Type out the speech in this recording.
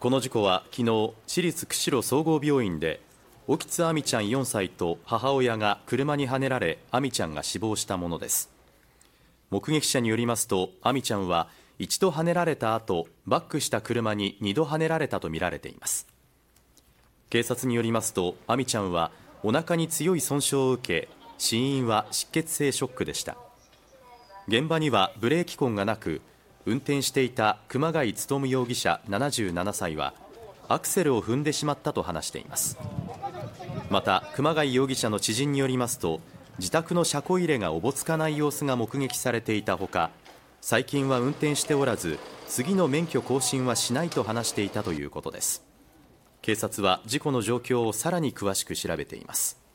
この事故は昨日市立釧路総合病院で沖津亜美ちゃん4歳と母親が車にはねられ亜美ちゃんが死亡したものです。目撃者によりますと亜美ちゃんは一度はねられた後バックした車に2度はねられたとみられています。警察によりますと亜美ちゃんはお腹に強い損傷を受け死因は失血性ショックでした。現場にはブレーキ痕がなく運転していた熊谷勉容疑者77歳はアクセルを踏んでしまったと話しています。また熊谷容疑者の知人によりますと自宅の車庫入れがおぼつかない様子が目撃されていたほか最近は運転しておらず次の免許更新はしないと話していたということです。警察は事故の状況をさらに詳しく調べています。